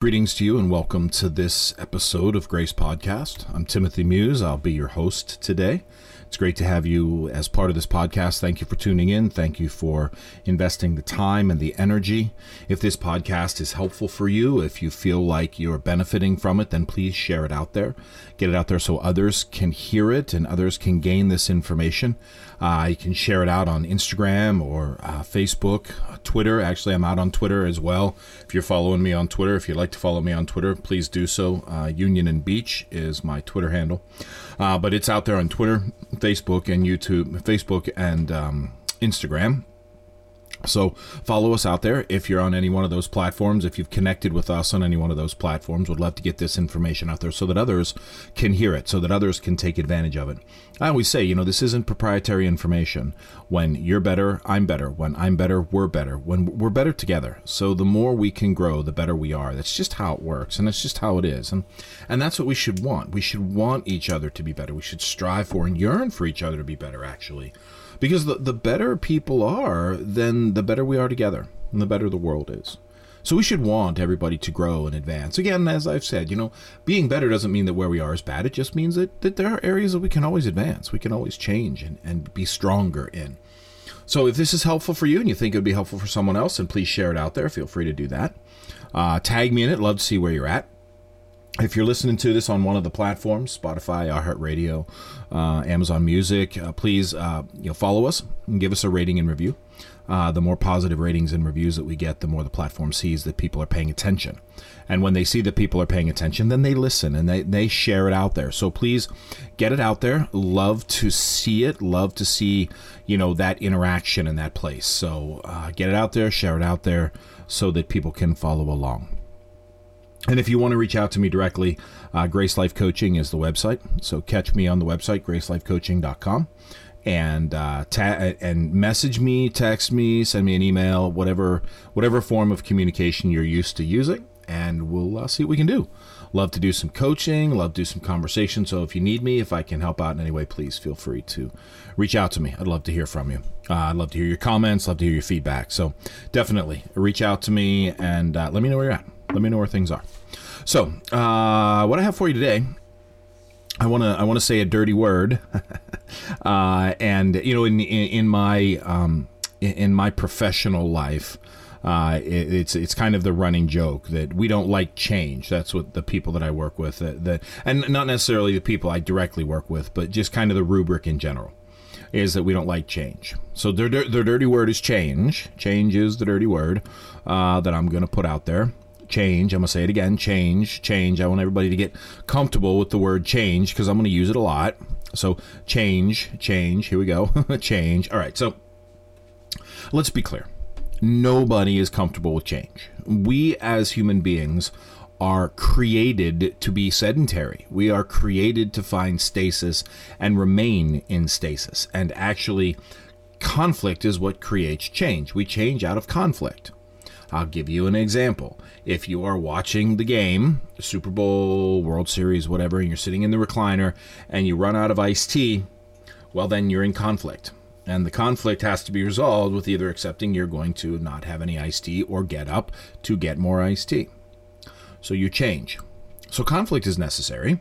Greetings to you and welcome to this episode of Grace Podcast. I'm Timothy Muse. I'll be your host today. It's great to have you as part of this podcast. Thank you for tuning in. Thank you for investing the time and the energy. If this podcast is helpful for you, if you feel like you're benefiting from it, then please share it out there. Get it out there so others can hear it and others can gain this information. Uh, you can share it out on Instagram or uh, Facebook, uh, Twitter. Actually, I'm out on Twitter as well. If you're following me on Twitter, if you'd like to follow me on Twitter, please do so. Uh, Union and Beach is my Twitter handle. Uh, but it's out there on Twitter, Facebook, and YouTube, Facebook and um, Instagram. So follow us out there if you're on any one of those platforms. If you've connected with us on any one of those platforms, would love to get this information out there so that others can hear it, so that others can take advantage of it. I always say, you know, this isn't proprietary information. When you're better, I'm better. When I'm better, we're better. When we're better together. So the more we can grow, the better we are. That's just how it works, and it's just how it is. And and that's what we should want. We should want each other to be better. We should strive for and yearn for each other to be better. Actually because the, the better people are, then the better we are together, and the better the world is. So we should want everybody to grow and advance. Again, as I've said, you know, being better doesn't mean that where we are is bad. It just means that, that there are areas that we can always advance, we can always change and, and be stronger in. So if this is helpful for you and you think it would be helpful for someone else, then please share it out there. Feel free to do that. Uh, tag me in it. Love to see where you're at if you're listening to this on one of the platforms spotify iheartradio uh, amazon music uh, please uh, you know follow us and give us a rating and review. Uh, the more positive ratings and reviews that we get the more the platform sees that people are paying attention. And when they see that people are paying attention then they listen and they, they share it out there. So please get it out there. Love to see it. Love to see you know that interaction in that place. So uh, get it out there share it out there so that people can follow along and if you want to reach out to me directly, uh, Grace Life Coaching is the website. So catch me on the website, gracelifecoaching.com. And uh, ta- and message me, text me, send me an email, whatever whatever form of communication you're used to using, and we'll uh, see what we can do. Love to do some coaching, love to do some conversation. So if you need me, if I can help out in any way, please feel free to reach out to me. I'd love to hear from you. Uh, I'd love to hear your comments, love to hear your feedback. So definitely reach out to me and uh, let me know where you're at. Let me know where things are. So, uh, what I have for you today, I want to I want to say a dirty word, uh, and you know, in in, in my um, in my professional life. Uh, it, it's it's kind of the running joke that we don't like change. That's what the people that I work with that, that and not necessarily the people I directly work with, but just kind of the rubric in general is that we don't like change. So their their dirty word is change. Change is the dirty word uh, that I'm going to put out there change. I'm going to say it again change, change. I want everybody to get comfortable with the word change because I'm going to use it a lot. So, change, change. Here we go. change. All right. So, let's be clear nobody is comfortable with change. We as human beings are created to be sedentary. We are created to find stasis and remain in stasis. And actually, conflict is what creates change. We change out of conflict. I'll give you an example. If you are watching the game, Super Bowl, World Series, whatever, and you're sitting in the recliner and you run out of iced tea, well, then you're in conflict. And the conflict has to be resolved with either accepting you're going to not have any iced tea or get up to get more iced tea. So you change. So conflict is necessary.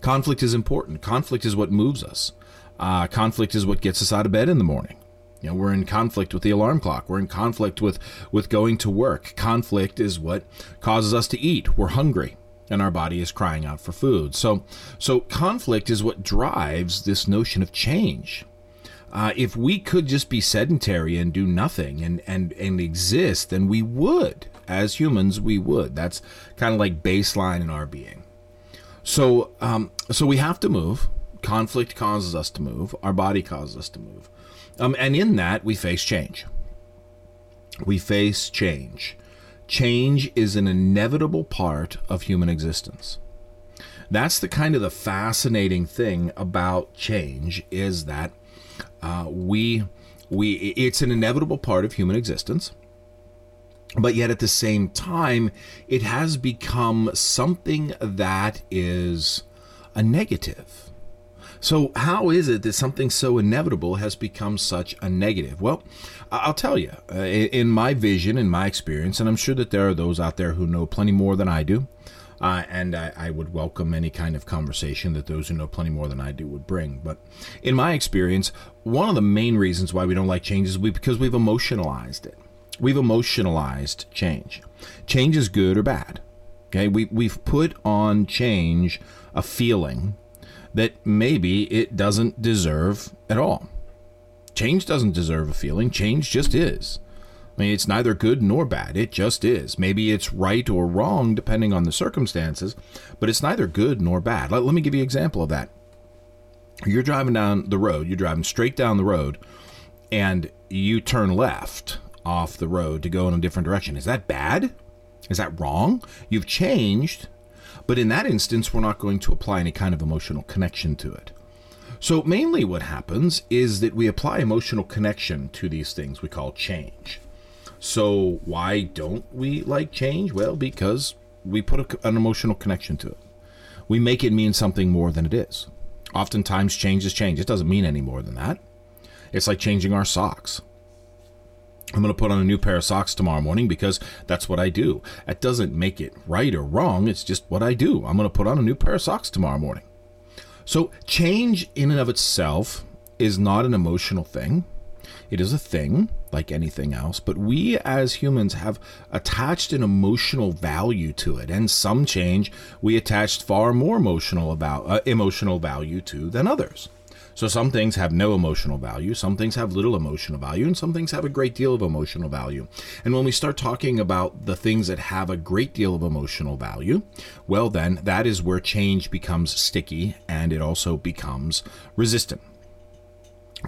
Conflict is important. Conflict is what moves us. Uh, conflict is what gets us out of bed in the morning. You know, we're in conflict with the alarm clock. We're in conflict with, with going to work. Conflict is what causes us to eat. We're hungry and our body is crying out for food. So, so conflict is what drives this notion of change. Uh, if we could just be sedentary and do nothing and, and, and exist, then we would. As humans, we would. That's kind of like baseline in our being. So, um, so we have to move. Conflict causes us to move. Our body causes us to move. Um, and in that, we face change. We face change. Change is an inevitable part of human existence. That's the kind of the fascinating thing about change is that uh, we we it's an inevitable part of human existence but yet at the same time it has become something that is a negative So, how is it that something so inevitable has become such a negative? Well, I'll tell you, uh, in my vision, in my experience, and I'm sure that there are those out there who know plenty more than I do, uh, and I, I, would welcome any kind of conversation that those who know plenty more than I do would bring. But in my experience, one of the main reasons why we don't like change is we, because we've emotionalized it. We've emotionalized change. Change is good or bad. Okay, we, we've put on change a feeling that maybe it doesn't deserve at all. Change doesn't deserve a feeling, change just is. I mean, it's neither good nor bad. It just is. Maybe it's right or wrong depending on the circumstances, but it's neither good nor bad. Let, let me give you an example of that. You're driving down the road, you're driving straight down the road, and you turn left off the road to go in a different direction. Is that bad? Is that wrong? You've changed, but in that instance, we're not going to apply any kind of emotional connection to it. So, mainly what happens is that we apply emotional connection to these things we call change. So why don't we like change? Well, because we put a, an emotional connection to it. We make it mean something more than it is. Oftentimes, change is change. It doesn't mean any more than that. It's like changing our socks. I'm going to put on a new pair of socks tomorrow morning because that's what I do. That doesn't make it right or wrong. It's just what I do. I'm going to put on a new pair of socks tomorrow morning. So, change in and of itself is not an emotional thing. It is a thing like anything else, but we as humans have attached an emotional value to it, and some change we attached far more emotional about uh, emotional value to than others. So some things have no emotional value, some things have little emotional value, and some things have a great deal of emotional value. And when we start talking about the things that have a great deal of emotional value, well, then that is where change becomes sticky and it also becomes resistant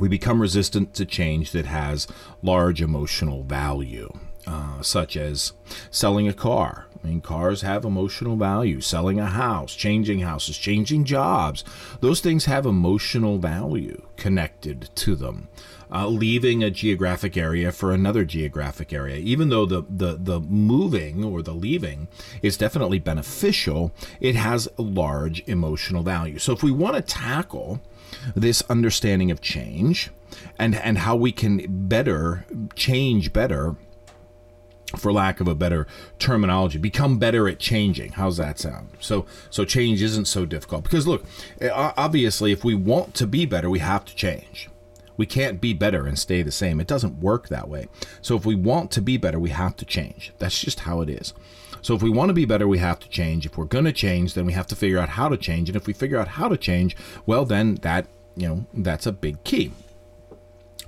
we become resistant to change that has large emotional value, uh, such as selling a car. I mean, cars have emotional value. Selling a house, changing houses, changing jobs. Those things have emotional value connected to them. Uh, leaving a geographic area for another geographic area, even though the, the, the moving or the leaving is definitely beneficial, it has large emotional value. So if we want to tackle this understanding of change and and how we can better change better for lack of a better terminology become better at changing. How's that sound? So so change isn't so difficult. Because look eh, obviously if we want to be better we have to change. We can't be better and stay the same. It doesn't work that way. So if we want to be better we have to change. That's just how it is. So if we want to be better, we have to change. If we're going to change, then we have to figure out how to change. And if we figure out how to change, well, then that, you know, that's a big key.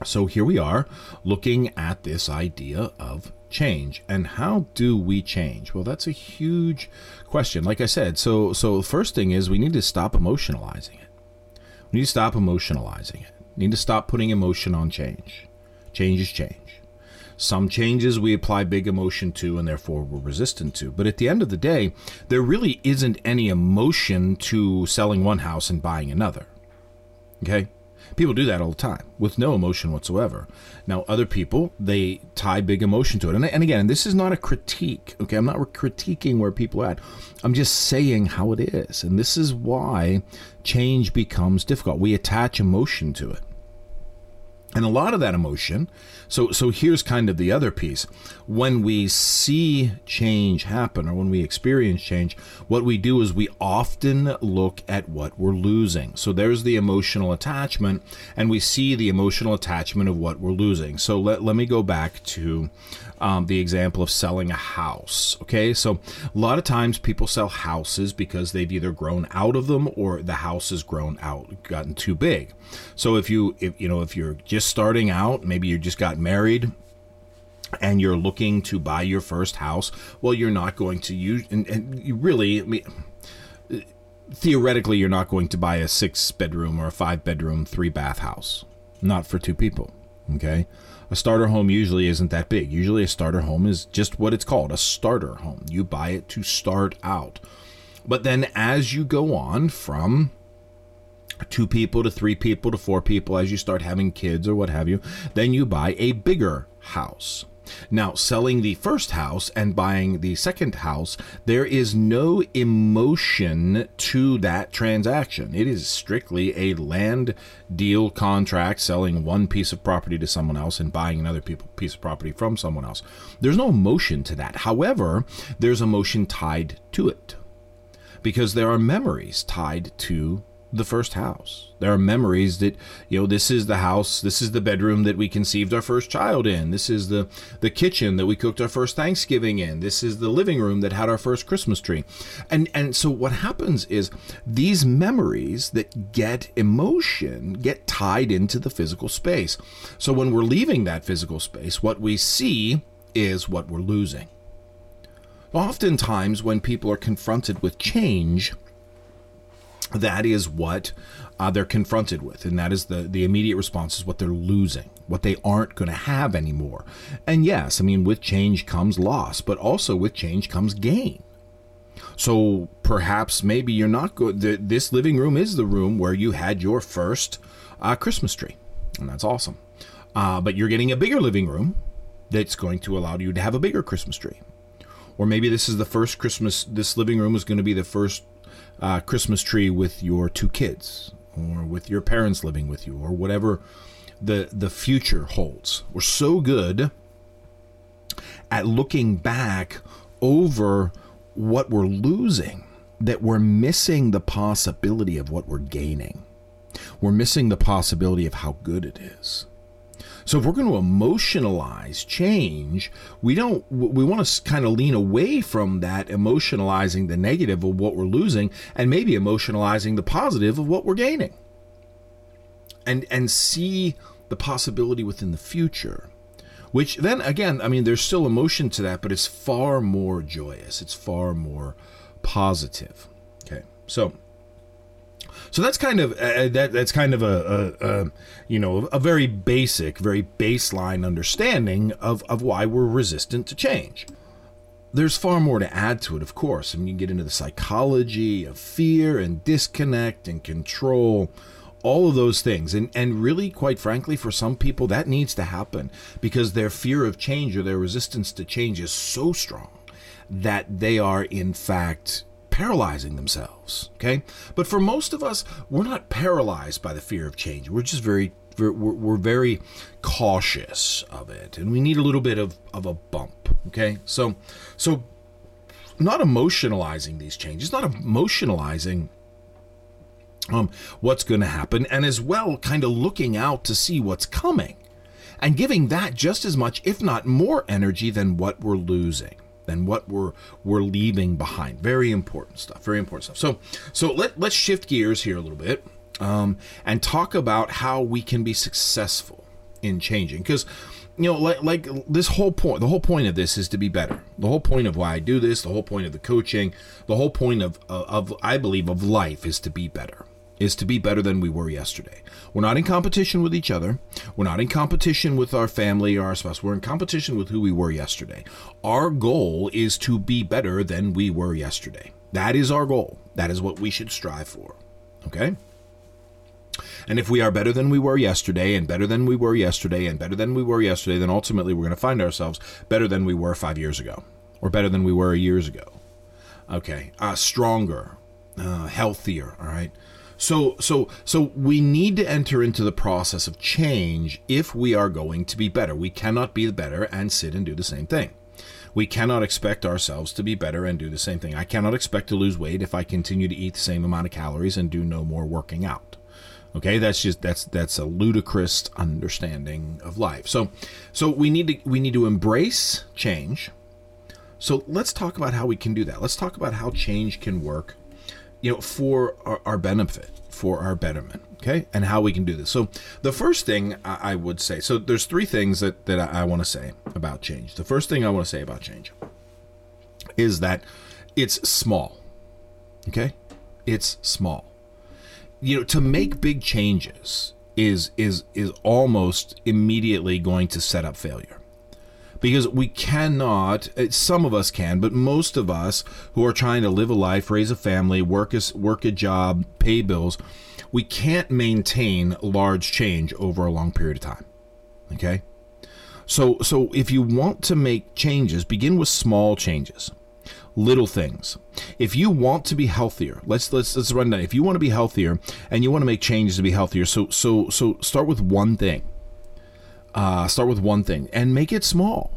So here we are looking at this idea of change and how do we change well that's a huge question like i said so so first thing is we need to stop emotionalizing it we need to stop emotionalizing it we need to stop putting emotion on change change is change some changes we apply big emotion to and therefore we're resistant to. But at the end of the day, there really isn't any emotion to selling one house and buying another. Okay? People do that all the time with no emotion whatsoever. Now, other people, they tie big emotion to it. And, and again, this is not a critique, okay? I'm not critiquing where people are at. I'm just saying how it is. And this is why change becomes difficult. We attach emotion to it. And a lot of that emotion so so here's kind of the other piece. When we see change happen or when we experience change, what we do is we often look at what we're losing. So there's the emotional attachment and we see the emotional attachment of what we're losing. So let, let me go back to um, the example of selling a house. Okay, so a lot of times people sell houses because they've either grown out of them or the house has grown out, gotten too big. So if you, if you know, if you're just starting out, maybe you just got married and you're looking to buy your first house, well, you're not going to use, and, and you really, I mean, theoretically, you're not going to buy a six bedroom or a five bedroom, three bath house. Not for two people. Okay. A starter home usually isn't that big. Usually, a starter home is just what it's called a starter home. You buy it to start out. But then, as you go on from two people to three people to four people, as you start having kids or what have you, then you buy a bigger house. Now, selling the first house and buying the second house, there is no emotion to that transaction. It is strictly a land deal contract, selling one piece of property to someone else and buying another piece of property from someone else. There's no emotion to that. However, there's emotion tied to it because there are memories tied to the first house. There are memories that, you know, this is the house, this is the bedroom that we conceived our first child in. This is the the kitchen that we cooked our first Thanksgiving in. This is the living room that had our first Christmas tree. And and so what happens is these memories that get emotion get tied into the physical space. So when we're leaving that physical space, what we see is what we're losing. Oftentimes when people are confronted with change, that is what uh, they're confronted with, and that is the the immediate response is what they're losing, what they aren't going to have anymore. And yes, I mean, with change comes loss, but also with change comes gain. So perhaps maybe you're not good. This living room is the room where you had your first uh, Christmas tree, and that's awesome. Uh, but you're getting a bigger living room that's going to allow you to have a bigger Christmas tree. Or maybe this is the first Christmas. This living room is going to be the first uh, Christmas tree with your two kids, or with your parents living with you, or whatever the the future holds. We're so good at looking back over what we're losing that we're missing the possibility of what we're gaining. We're missing the possibility of how good it is. So if we're going to emotionalize change, we don't we want to kind of lean away from that emotionalizing the negative of what we're losing and maybe emotionalizing the positive of what we're gaining. And and see the possibility within the future. Which then again, I mean there's still emotion to that, but it's far more joyous. It's far more positive. Okay. So so that's kind of uh, uh, that that's kind of a, a, a, you know a very basic, very baseline understanding of of why we're resistant to change. There's far more to add to it, of course. I mean, you get into the psychology of fear and disconnect and control, all of those things. And and really, quite frankly, for some people, that needs to happen because their fear of change or their resistance to change is so strong that they are in fact paralyzing themselves. Okay, but for most of us, we're not paralyzed by the fear of change. We're just very we're, very cautious of it, and we need a little bit of of a bump. Okay, so so not emotionalizing these changes, not emotionalizing um, what's going to happen, and as well, kind of looking out to see what's coming, and giving that just as much, if not more, energy than what we're losing than what we're we're leaving behind. Very important stuff. Very important stuff. So so let let's shift gears here a little bit um, and talk about how we can be successful in changing because you know like, like this whole point the whole point of this is to be better the whole point of why i do this the whole point of the coaching the whole point of, of, of i believe of life is to be better is to be better than we were yesterday. We're not in competition with each other. We're not in competition with our family or our spouse. We're in competition with who we were yesterday. Our goal is to be better than we were yesterday. That is our goal. That is what we should strive for. Okay? And if we are better than we were yesterday, and better than we were yesterday, and better than we were yesterday, then ultimately we're going to find ourselves better than we were five years ago, or better than we were years ago. Okay, uh, stronger, uh, healthier. All right, so so so we need to enter into the process of change if we are going to be better. We cannot be better and sit and do the same thing. We cannot expect ourselves to be better and do the same thing. I cannot expect to lose weight if I continue to eat the same amount of calories and do no more working out. Okay, that's just that's that's a ludicrous understanding of life. So so we need to we need to embrace change. So let's talk about how we can do that. Let's talk about how change can work you know, for our, our benefit, for our betterment. Okay, and how we can do this. So the first thing I, I would say, so there's three things that that I, I want to say about change. The first thing I want to say about change is that it's small. Okay, it's small. You know, to make big changes is is is almost immediately going to set up failure because we cannot uh, some of us can but most of us who are trying to live a life raise a family work a, work a job pay bills we can't maintain large change over a long period of time okay So so if you want to make changes, begin with small changes. Little things. If you want to be healthier, let's let's let's run down. If you want to be healthier and you want to make changes to be healthier, so so so start with one thing. Uh, start with one thing and make it small.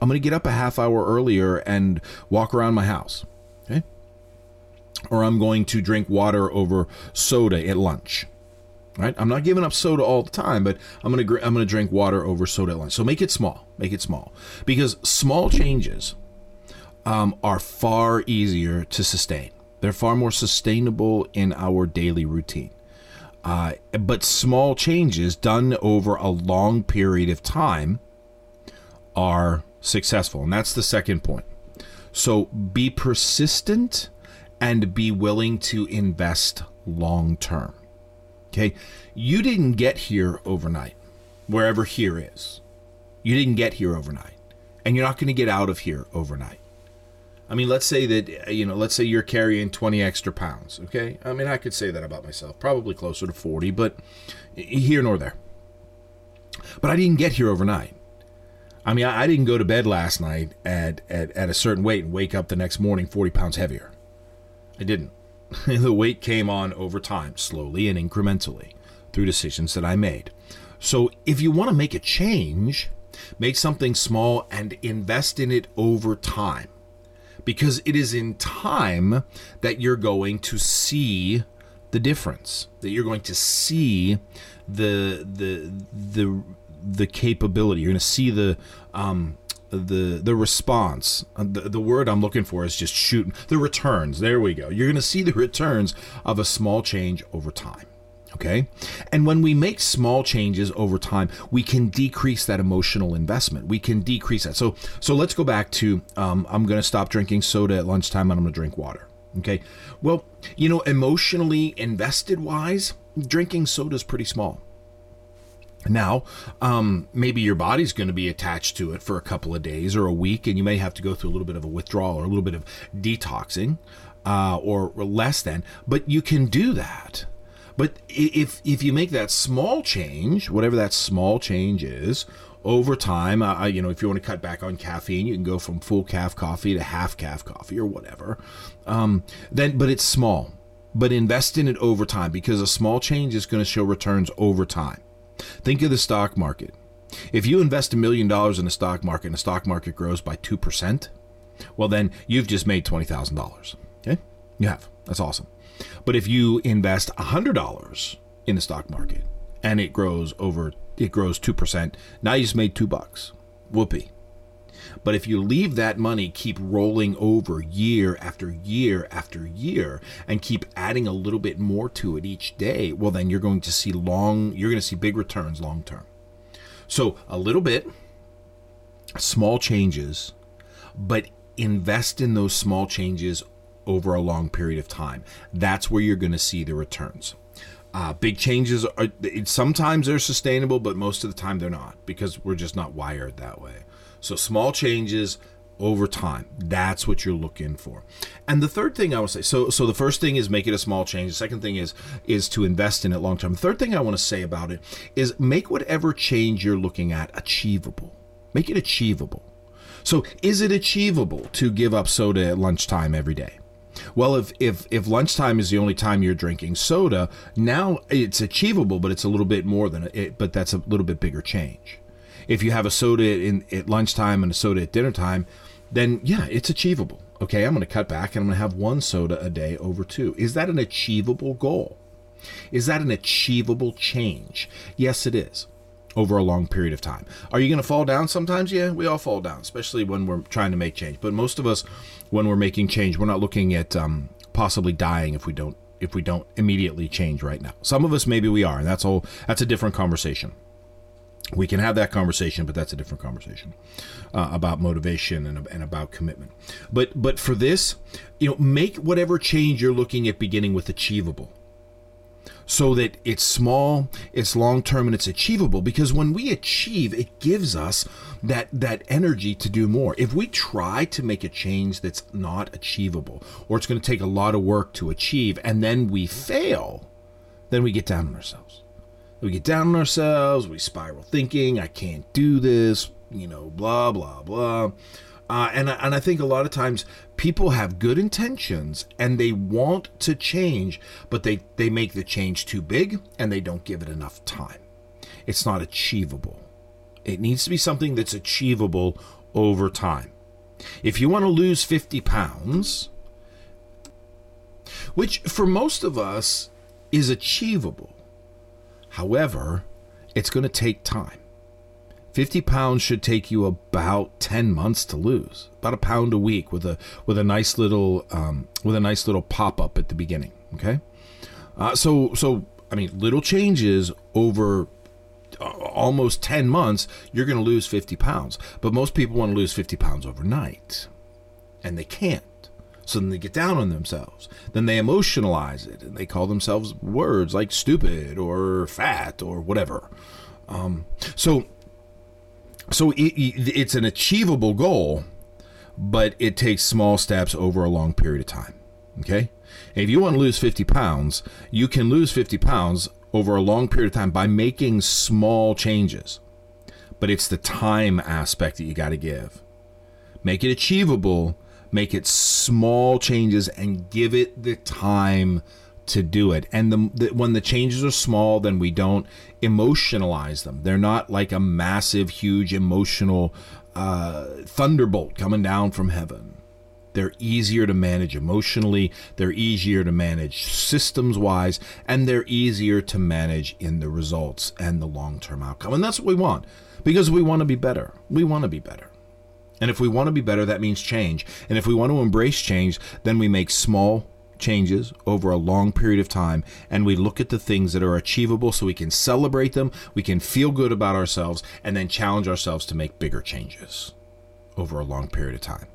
I'm going to get up a half hour earlier and walk around my house. Okay? Or I'm going to drink water over soda at lunch right? I'm not giving up soda all the time, but I'm gonna I'm gonna drink water over soda at lunch. So make it small, make it small, because small changes um, are far easier to sustain. They're far more sustainable in our daily routine. Uh, but small changes done over a long period of time are successful, and that's the second point. So be persistent and be willing to invest long term. Okay. You didn't get here overnight, wherever here is. You didn't get here overnight. And you're not going to get out of here overnight. I mean, let's say that, uh, you know, let's say you're carrying 20 extra pounds. Okay. I mean, I could say that about myself, probably closer to 40, but here nor there. But I didn't get here overnight. I mean, I, didn't go to bed last night at, at, at a certain weight and wake up the next morning 40 pounds heavier. I didn't. the weight came on over time, slowly and incrementally, through decisions that I made. So if you want to make a change, make something small and invest in it over time. Because it is in time that you're going to see the difference, that you're going to see the the the the capability. You're going to see the um, the the response. Uh, the, the word i'm looking for is just shoot the returns. There we go. You're going to see the returns of a small change over time okay and when we make small changes over time we can decrease that emotional investment we can decrease that so so let's go back to um, i'm going to stop drinking soda at lunchtime and i'm going to drink water okay well you know emotionally invested wise drinking soda is pretty small now, um, maybe your body's going to be attached to it for a couple of days or a week, and you may have to go through a little bit of a withdrawal or a little bit of detoxing, uh, or, or less than. But you can do that. But if if you make that small change, whatever that small change is, over time, uh, you know, if you want to cut back on caffeine, you can go from full caf coffee to half caf coffee or whatever. Um, then, but it's small. But invest in it over time because a small change is going to show returns over time. Think of the stock market. If you invest a million dollars in the stock market and the stock market grows by 2%, well, then you've just made $20,000. Okay? You have. That's awesome. But if you invest $100 in the stock market and it grows over, it grows 2%, now you just made two bucks. Whoopee. But if you leave that money keep rolling over year after year after year and keep adding a little bit more to it each day, well, then you're going to see long, you're going to see big returns long term. So a little bit, small changes, but invest in those small changes over a long period of time. That's where you're going to see the returns. Uh, big changes are sometimes they're sustainable, but most of the time they're not because we're just not wired that way. So small changes over time. That's what you're looking for. And the third thing I would say, so so the first thing is make it a small change. The second thing is is to invest in it long term. The third thing I want to say about it is make whatever change you're looking at achievable. Make it achievable. So is it achievable to give up soda at lunchtime every day? Well, if if if lunchtime is the only time you're drinking soda, now it's achievable, but it's a little bit more than it. But that's a little bit bigger change if you have a soda in at lunchtime and a soda at dinner time, then yeah, it's achievable. Okay, I'm going to cut back and I'm going to have one soda a day over two. Is that an achievable goal? Is that an achievable change? Yes, it is over a long period of time. Are you going to fall down sometimes? Yeah, we all fall down, especially when we're trying to make change. But most of us, when we're making change, we're not looking at um, possibly dying if we don't if we don't immediately change right now. Some of us maybe we are, and that's all. That's a different conversation we can have that conversation, but that's a different conversation uh, about motivation and, and about commitment. But but for this, you know, make whatever change you're looking at beginning with achievable, so that it's small, it's long term, and it's achievable. Because when we achieve, it gives us that that energy to do more. If we try to make a change that's not achievable, or it's going to take a lot of work to achieve, and then we fail, then we get down on ourselves we get down on ourselves, we spiral thinking, I can't do this, you know, blah, blah, blah. Uh, and, and I think a lot of times people have good intentions and they want to change, but they, they make the change too big and they don't give it enough time. It's not achievable. It needs to be something that's achievable over time. If you want to lose 50 pounds, which for most of us is achievable, however, it's going to take time. 50 pounds should take you about 10 months to lose. About a pound a week with a with a nice little um, with a nice little pop-up at the beginning okay? Uh, so so i mean little changes over uh, almost 10 months you're going to lose 50 pounds. But most people want to lose 50 pounds overnight and they can't. So then they get down on themselves. Then they emotionalize it and they call themselves words like stupid or fat or whatever. Um, so so it, it's an achievable goal, but it takes small steps over a long period of time. Okay? If you want to lose 50 pounds, you can lose 50 pounds over a long period of time by making small changes. But it's the time aspect that you got to give. Make it achievable, make it small changes, and give it the time to do it. And the, the, when the changes are small, then we don't emotionalize them. They're not like a massive, huge emotional uh, thunderbolt coming down from heaven. They're easier to manage emotionally, they're easier to manage systems wise, and they're easier to manage in the results and the long term outcome. And that's what we want because we want to be better. We want to be better. And if we want to be better, that means change. And if we want to embrace change, then we make small changes over a long period of time and we look at the things that are achievable so we can celebrate them, we can feel good about ourselves, and then challenge ourselves to make bigger changes over a long period of time.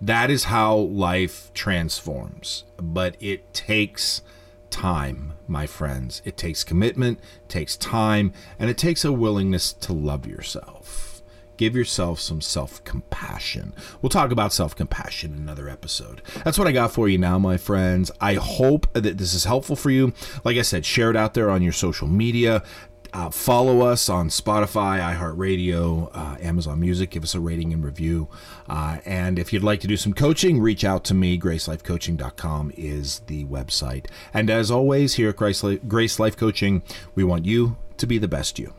That is how life transforms, but it takes time, my friends. It takes commitment, it takes time, and it takes a willingness to love yourself. Give yourself some self compassion. We'll talk about self compassion in another episode. That's what I got for you now, my friends. I hope that this is helpful for you. Like I said, share it out there on your social media. Uh, follow us on Spotify, iHeartRadio, uh, Amazon Music. Give us a rating and review. Uh, and if you'd like to do some coaching, reach out to me. GraceLifeCoaching.com is the website. And as always, here at Grace Life, Grace Life Coaching, we want you to be the best you.